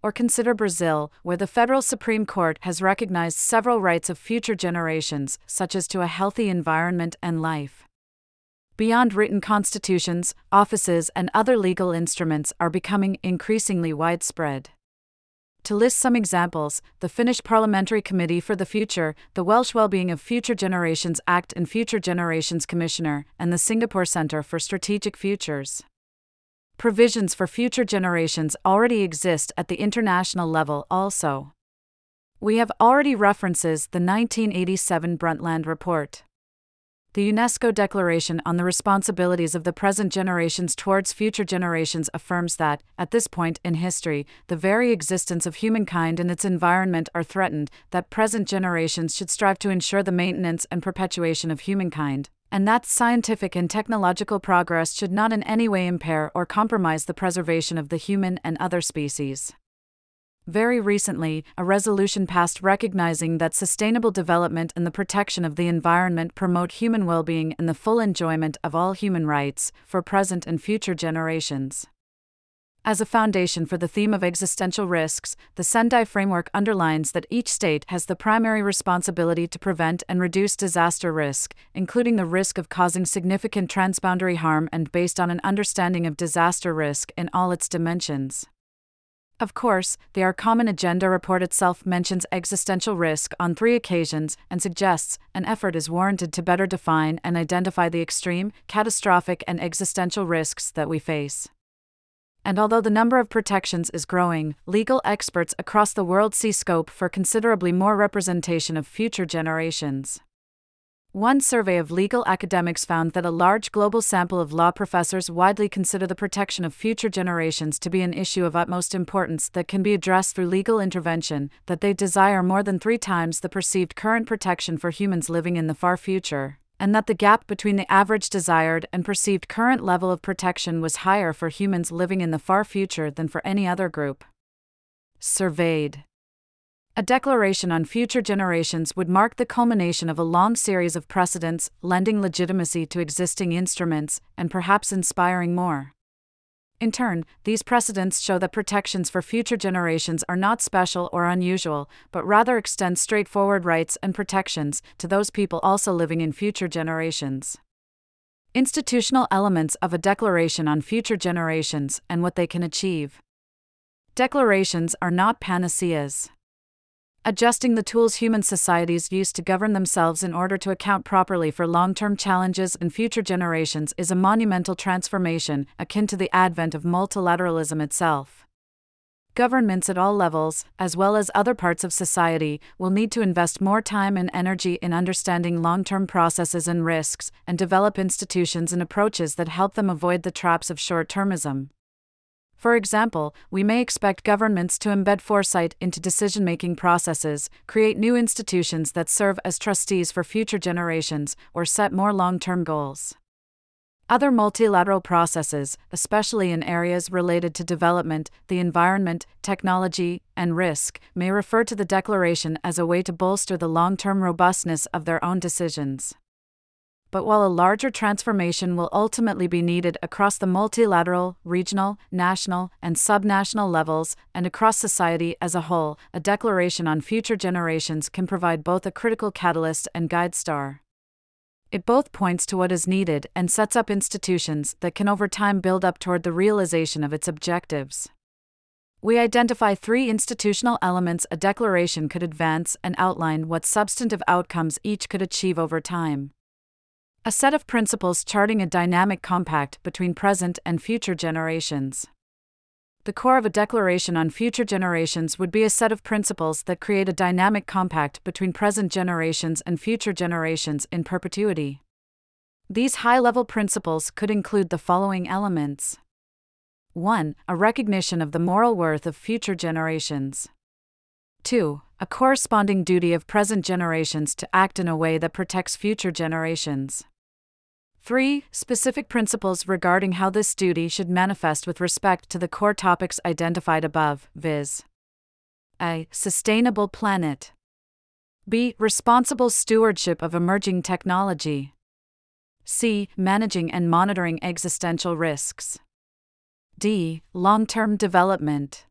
Or consider Brazil, where the federal Supreme Court has recognized several rights of future generations, such as to a healthy environment and life. Beyond written constitutions, offices and other legal instruments are becoming increasingly widespread. To list some examples, the Finnish Parliamentary Committee for the Future, the Welsh Wellbeing of Future Generations Act and Future Generations Commissioner, and the Singapore Centre for Strategic Futures provisions for future generations already exist at the international level also. We have already references the 1987 Brundtland Report. The UNESCO Declaration on the Responsibilities of the Present Generations Towards Future Generations affirms that, at this point in history, the very existence of humankind and its environment are threatened, that present generations should strive to ensure the maintenance and perpetuation of humankind, and that scientific and technological progress should not in any way impair or compromise the preservation of the human and other species. Very recently, a resolution passed recognizing that sustainable development and the protection of the environment promote human well being and the full enjoyment of all human rights for present and future generations. As a foundation for the theme of existential risks, the Sendai framework underlines that each state has the primary responsibility to prevent and reduce disaster risk, including the risk of causing significant transboundary harm and based on an understanding of disaster risk in all its dimensions. Of course, the Our Common Agenda report itself mentions existential risk on three occasions and suggests an effort is warranted to better define and identify the extreme, catastrophic, and existential risks that we face. And although the number of protections is growing, legal experts across the world see scope for considerably more representation of future generations. One survey of legal academics found that a large global sample of law professors widely consider the protection of future generations to be an issue of utmost importance that can be addressed through legal intervention, that they desire more than three times the perceived current protection for humans living in the far future and that the gap between the average desired and perceived current level of protection was higher for humans living in the far future than for any other group. Surveyed. A declaration on future generations would mark the culmination of a long series of precedents, lending legitimacy to existing instruments, and perhaps inspiring more. In turn, these precedents show that protections for future generations are not special or unusual, but rather extend straightforward rights and protections to those people also living in future generations. Institutional elements of a declaration on future generations and what they can achieve. Declarations are not panaceas adjusting the tools human societies use to govern themselves in order to account properly for long term challenges and future generations is a monumental transformation, akin to the advent of multilateralism itself. Governments at all levels, as well as other parts of society, will need to invest more time and energy in understanding long term processes and risks, and develop institutions and approaches that help them avoid the traps of short termism. For example, we may expect governments to embed foresight into decision making processes, create new institutions that serve as trustees for future generations, or set more long term goals. Other multilateral processes, especially in areas related to development, the environment, technology, and risk, may refer to the declaration as a way to bolster the long term robustness of their own decisions but while a larger transformation will ultimately be needed across the multilateral, regional, national, and subnational levels, and across society as a whole, a declaration on future generations can provide both a critical catalyst and guide star. It both points to what is needed and sets up institutions that can over time build up toward the realization of its objectives. We identify three institutional elements a declaration could advance and outline what substantive outcomes each could achieve over time. A set of principles charting a dynamic compact between present and future generations. The core of a declaration on future generations would be a set of principles that create a dynamic compact between present generations and future generations in perpetuity. These high level principles could include the following elements 1. A recognition of the moral worth of future generations. 2. A corresponding duty of present generations to act in a way that protects future generations. 3. Specific principles regarding how this duty should manifest with respect to the core topics identified above, viz. A. Sustainable planet. B. Responsible stewardship of emerging technology. C. Managing and monitoring existential risks. D. Long term development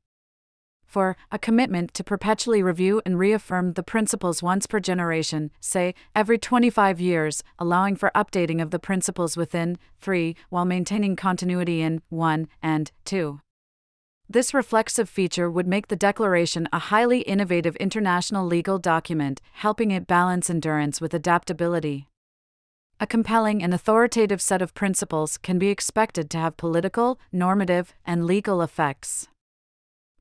for a commitment to perpetually review and reaffirm the principles once per generation, say, every 25 years, allowing for updating of the principles within 3, while maintaining continuity in 1 and 2. This reflexive feature would make the Declaration a highly innovative international legal document, helping it balance endurance with adaptability. A compelling and authoritative set of principles can be expected to have political, normative, and legal effects.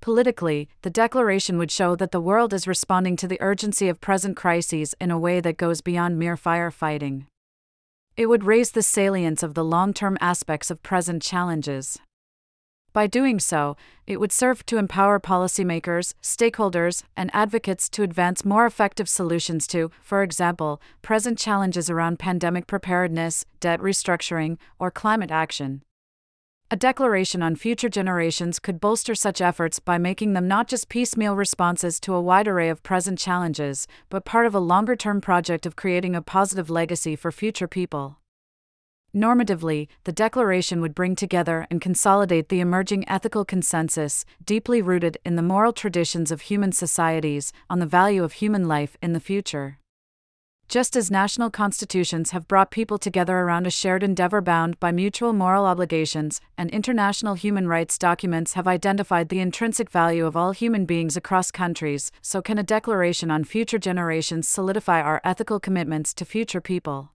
Politically, the declaration would show that the world is responding to the urgency of present crises in a way that goes beyond mere firefighting. It would raise the salience of the long term aspects of present challenges. By doing so, it would serve to empower policymakers, stakeholders, and advocates to advance more effective solutions to, for example, present challenges around pandemic preparedness, debt restructuring, or climate action. A declaration on future generations could bolster such efforts by making them not just piecemeal responses to a wide array of present challenges, but part of a longer term project of creating a positive legacy for future people. Normatively, the Declaration would bring together and consolidate the emerging ethical consensus, deeply rooted in the moral traditions of human societies, on the value of human life in the future. Just as national constitutions have brought people together around a shared endeavor bound by mutual moral obligations, and international human rights documents have identified the intrinsic value of all human beings across countries, so can a declaration on future generations solidify our ethical commitments to future people.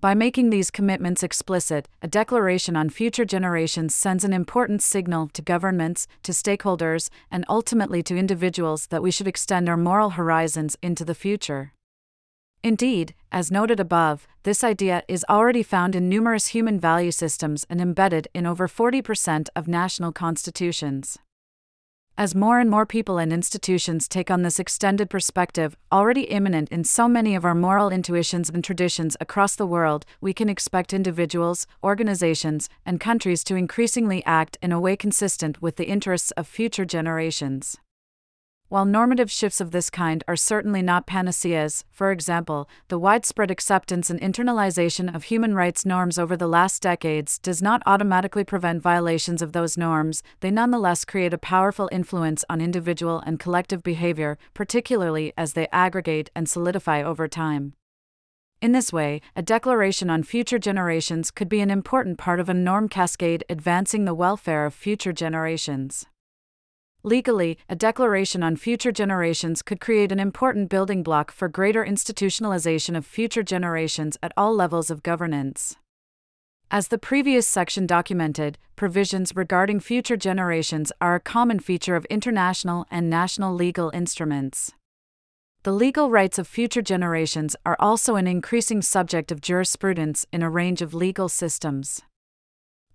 By making these commitments explicit, a declaration on future generations sends an important signal to governments, to stakeholders, and ultimately to individuals that we should extend our moral horizons into the future. Indeed, as noted above, this idea is already found in numerous human value systems and embedded in over 40% of national constitutions. As more and more people and institutions take on this extended perspective, already immanent in so many of our moral intuitions and traditions across the world, we can expect individuals, organizations, and countries to increasingly act in a way consistent with the interests of future generations. While normative shifts of this kind are certainly not panaceas, for example, the widespread acceptance and internalization of human rights norms over the last decades does not automatically prevent violations of those norms, they nonetheless create a powerful influence on individual and collective behavior, particularly as they aggregate and solidify over time. In this way, a declaration on future generations could be an important part of a norm cascade advancing the welfare of future generations. Legally, a declaration on future generations could create an important building block for greater institutionalization of future generations at all levels of governance. As the previous section documented, provisions regarding future generations are a common feature of international and national legal instruments. The legal rights of future generations are also an increasing subject of jurisprudence in a range of legal systems.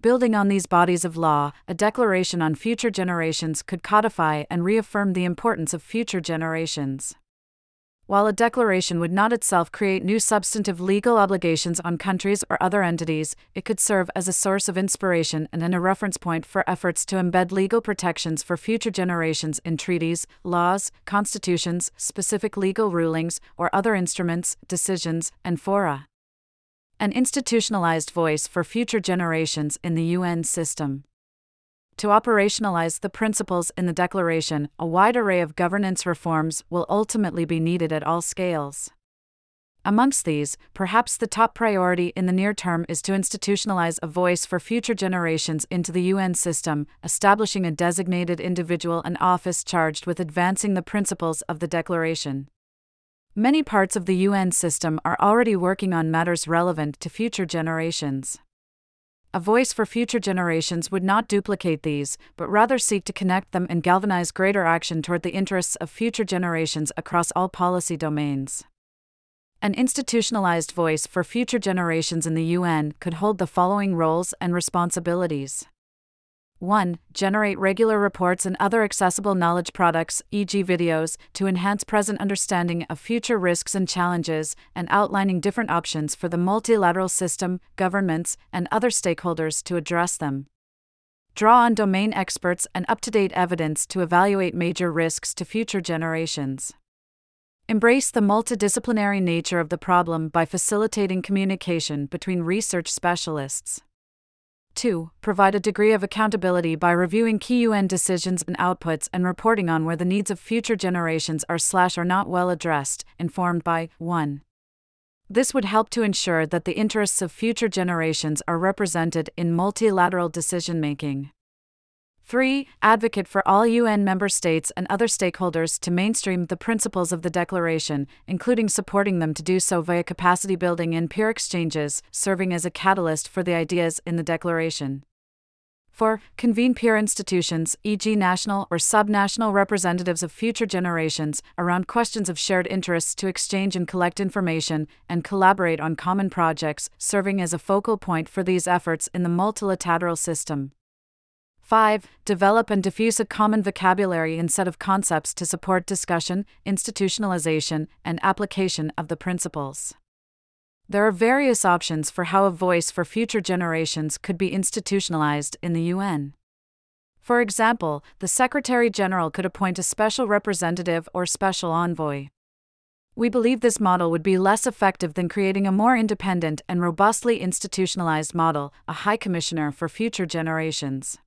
Building on these bodies of law, a declaration on future generations could codify and reaffirm the importance of future generations. While a declaration would not itself create new substantive legal obligations on countries or other entities, it could serve as a source of inspiration and a reference point for efforts to embed legal protections for future generations in treaties, laws, constitutions, specific legal rulings, or other instruments, decisions, and fora. An institutionalized voice for future generations in the UN system. To operationalize the principles in the Declaration, a wide array of governance reforms will ultimately be needed at all scales. Amongst these, perhaps the top priority in the near term is to institutionalize a voice for future generations into the UN system, establishing a designated individual and office charged with advancing the principles of the Declaration. Many parts of the UN system are already working on matters relevant to future generations. A voice for future generations would not duplicate these, but rather seek to connect them and galvanize greater action toward the interests of future generations across all policy domains. An institutionalized voice for future generations in the UN could hold the following roles and responsibilities. 1. Generate regular reports and other accessible knowledge products, e.g., videos, to enhance present understanding of future risks and challenges, and outlining different options for the multilateral system, governments, and other stakeholders to address them. Draw on domain experts and up to date evidence to evaluate major risks to future generations. Embrace the multidisciplinary nature of the problem by facilitating communication between research specialists. 2. Provide a degree of accountability by reviewing key UN decisions and outputs and reporting on where the needs of future generations are slash are not well addressed, informed by 1. This would help to ensure that the interests of future generations are represented in multilateral decision making. 3. Advocate for all UN member states and other stakeholders to mainstream the principles of the Declaration, including supporting them to do so via capacity building and peer exchanges, serving as a catalyst for the ideas in the Declaration. 4. Convene peer institutions, e.g., national or subnational representatives of future generations, around questions of shared interests to exchange and collect information and collaborate on common projects, serving as a focal point for these efforts in the multilateral system. 5. Develop and diffuse a common vocabulary and set of concepts to support discussion, institutionalization, and application of the principles. There are various options for how a voice for future generations could be institutionalized in the UN. For example, the Secretary General could appoint a special representative or special envoy. We believe this model would be less effective than creating a more independent and robustly institutionalized model, a High Commissioner for Future Generations.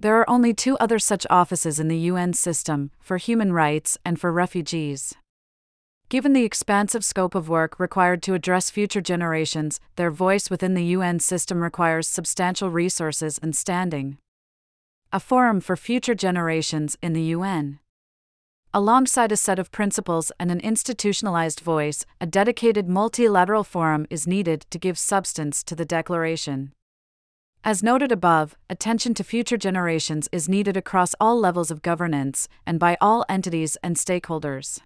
There are only two other such offices in the UN system for human rights and for refugees. Given the expansive scope of work required to address future generations, their voice within the UN system requires substantial resources and standing. A forum for future generations in the UN. Alongside a set of principles and an institutionalized voice, a dedicated multilateral forum is needed to give substance to the declaration. As noted above, attention to future generations is needed across all levels of governance and by all entities and stakeholders.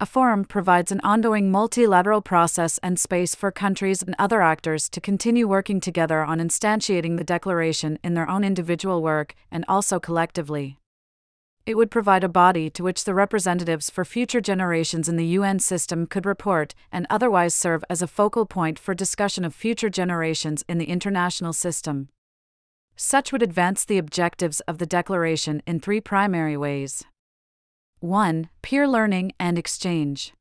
A forum provides an ongoing multilateral process and space for countries and other actors to continue working together on instantiating the declaration in their own individual work and also collectively. It would provide a body to which the representatives for future generations in the UN system could report and otherwise serve as a focal point for discussion of future generations in the international system. Such would advance the objectives of the Declaration in three primary ways 1. Peer learning and exchange.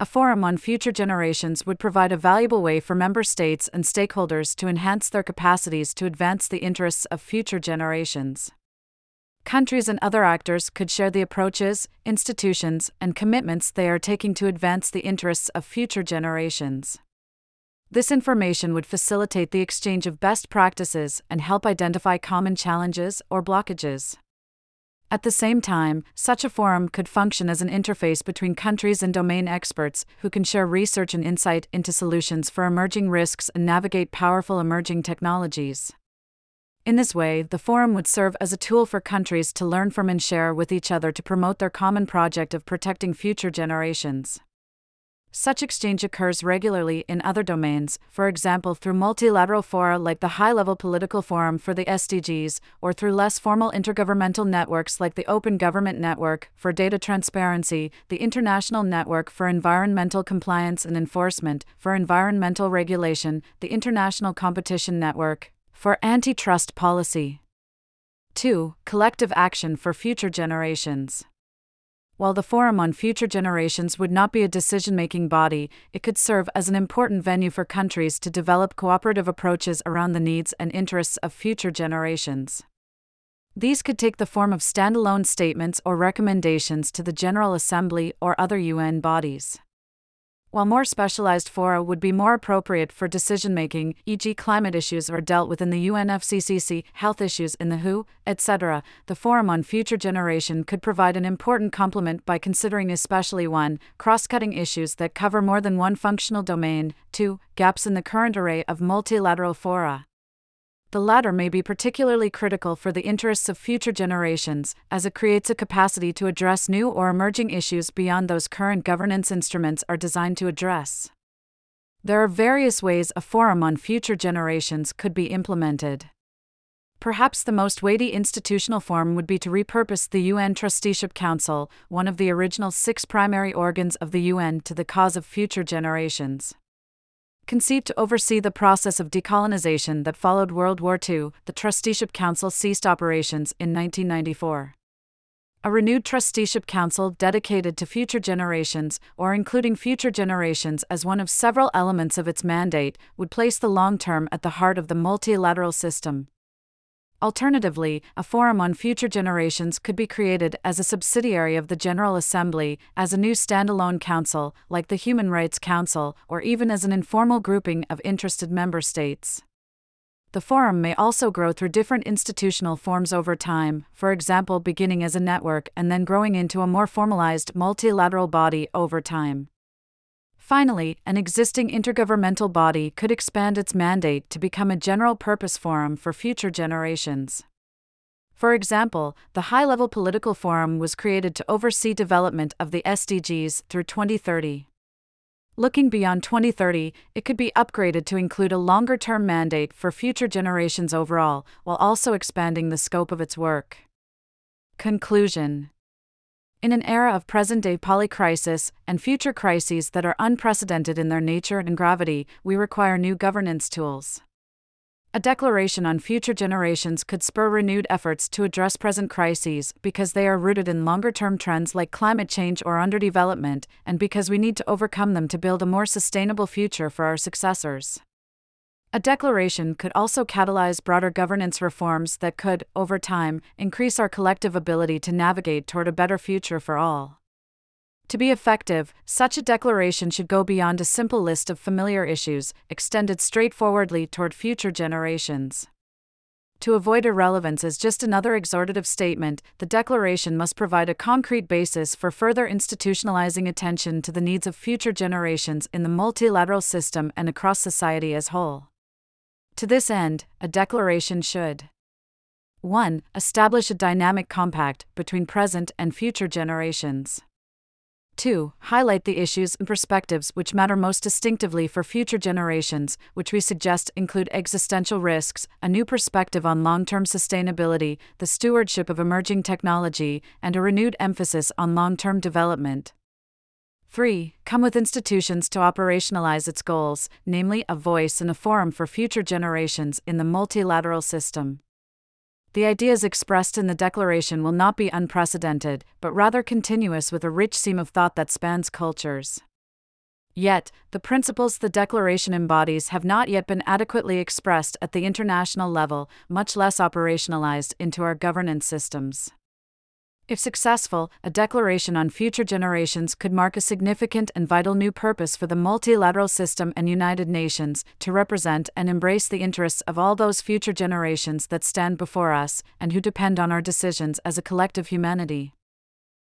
A forum on future generations would provide a valuable way for member states and stakeholders to enhance their capacities to advance the interests of future generations countries and other actors could share the approaches, institutions, and commitments they are taking to advance the interests of future generations. This information would facilitate the exchange of best practices and help identify common challenges or blockages. At the same time, such a forum could function as an interface between countries and domain experts who can share research and insight into solutions for emerging risks and navigate powerful emerging technologies. In this way, the forum would serve as a tool for countries to learn from and share with each other to promote their common project of protecting future generations. Such exchange occurs regularly in other domains, for example, through multilateral fora like the High Level Political Forum for the SDGs, or through less formal intergovernmental networks like the Open Government Network for Data Transparency, the International Network for Environmental Compliance and Enforcement for Environmental Regulation, the International Competition Network for Antitrust Policy. 2. Collective action for future generations. While the Forum on Future Generations would not be a decision making body, it could serve as an important venue for countries to develop cooperative approaches around the needs and interests of future generations. These could take the form of standalone statements or recommendations to the General Assembly or other UN bodies while more specialized fora would be more appropriate for decision making, e.g., climate issues are dealt with in the UNFCCC, health issues in the WHO, etc., the Forum on Future Generation could provide an important complement by considering especially 1. cross cutting issues that cover more than one functional domain, 2. gaps in the current array of multilateral fora. The latter may be particularly critical for the interests of future generations, as it creates a capacity to address new or emerging issues beyond those current governance instruments are designed to address. There are various ways a forum on future generations could be implemented. Perhaps the most weighty institutional form would be to repurpose the UN Trusteeship Council, one of the original six primary organs of the UN, to the cause of future generations. Conceived to oversee the process of decolonization that followed World War II, the Trusteeship Council ceased operations in 1994. A renewed trusteeship council dedicated to future generations, or including future generations as one of several elements of its mandate, would place the long term at the heart of the multilateral system. Alternatively, a forum on future generations could be created as a subsidiary of the General Assembly, as a new standalone council, like the Human Rights Council, or even as an informal grouping of interested member states. The forum may also grow through different institutional forms over time, for example, beginning as a network and then growing into a more formalized multilateral body over time. Finally, an existing intergovernmental body could expand its mandate to become a general purpose forum for future generations. For example, the High Level Political Forum was created to oversee development of the SDGs through 2030. Looking beyond 2030, it could be upgraded to include a longer term mandate for future generations overall, while also expanding the scope of its work. Conclusion in an era of present day polycrisis and future crises that are unprecedented in their nature and gravity, we require new governance tools. A declaration on future generations could spur renewed efforts to address present crises because they are rooted in longer term trends like climate change or underdevelopment, and because we need to overcome them to build a more sustainable future for our successors. A declaration could also catalyze broader governance reforms that could, over time, increase our collective ability to navigate toward a better future for all. To be effective, such a declaration should go beyond a simple list of familiar issues, extended straightforwardly toward future generations. To avoid irrelevance as just another exhortative statement, the declaration must provide a concrete basis for further institutionalizing attention to the needs of future generations in the multilateral system and across society as whole. To this end, a declaration should 1. Establish a dynamic compact between present and future generations. 2. Highlight the issues and perspectives which matter most distinctively for future generations, which we suggest include existential risks, a new perspective on long term sustainability, the stewardship of emerging technology, and a renewed emphasis on long term development. 3. Come with institutions to operationalize its goals, namely a voice and a forum for future generations in the multilateral system. The ideas expressed in the Declaration will not be unprecedented, but rather continuous with a rich seam of thought that spans cultures. Yet, the principles the Declaration embodies have not yet been adequately expressed at the international level, much less operationalized into our governance systems. If successful, a declaration on future generations could mark a significant and vital new purpose for the multilateral system and United Nations to represent and embrace the interests of all those future generations that stand before us and who depend on our decisions as a collective humanity.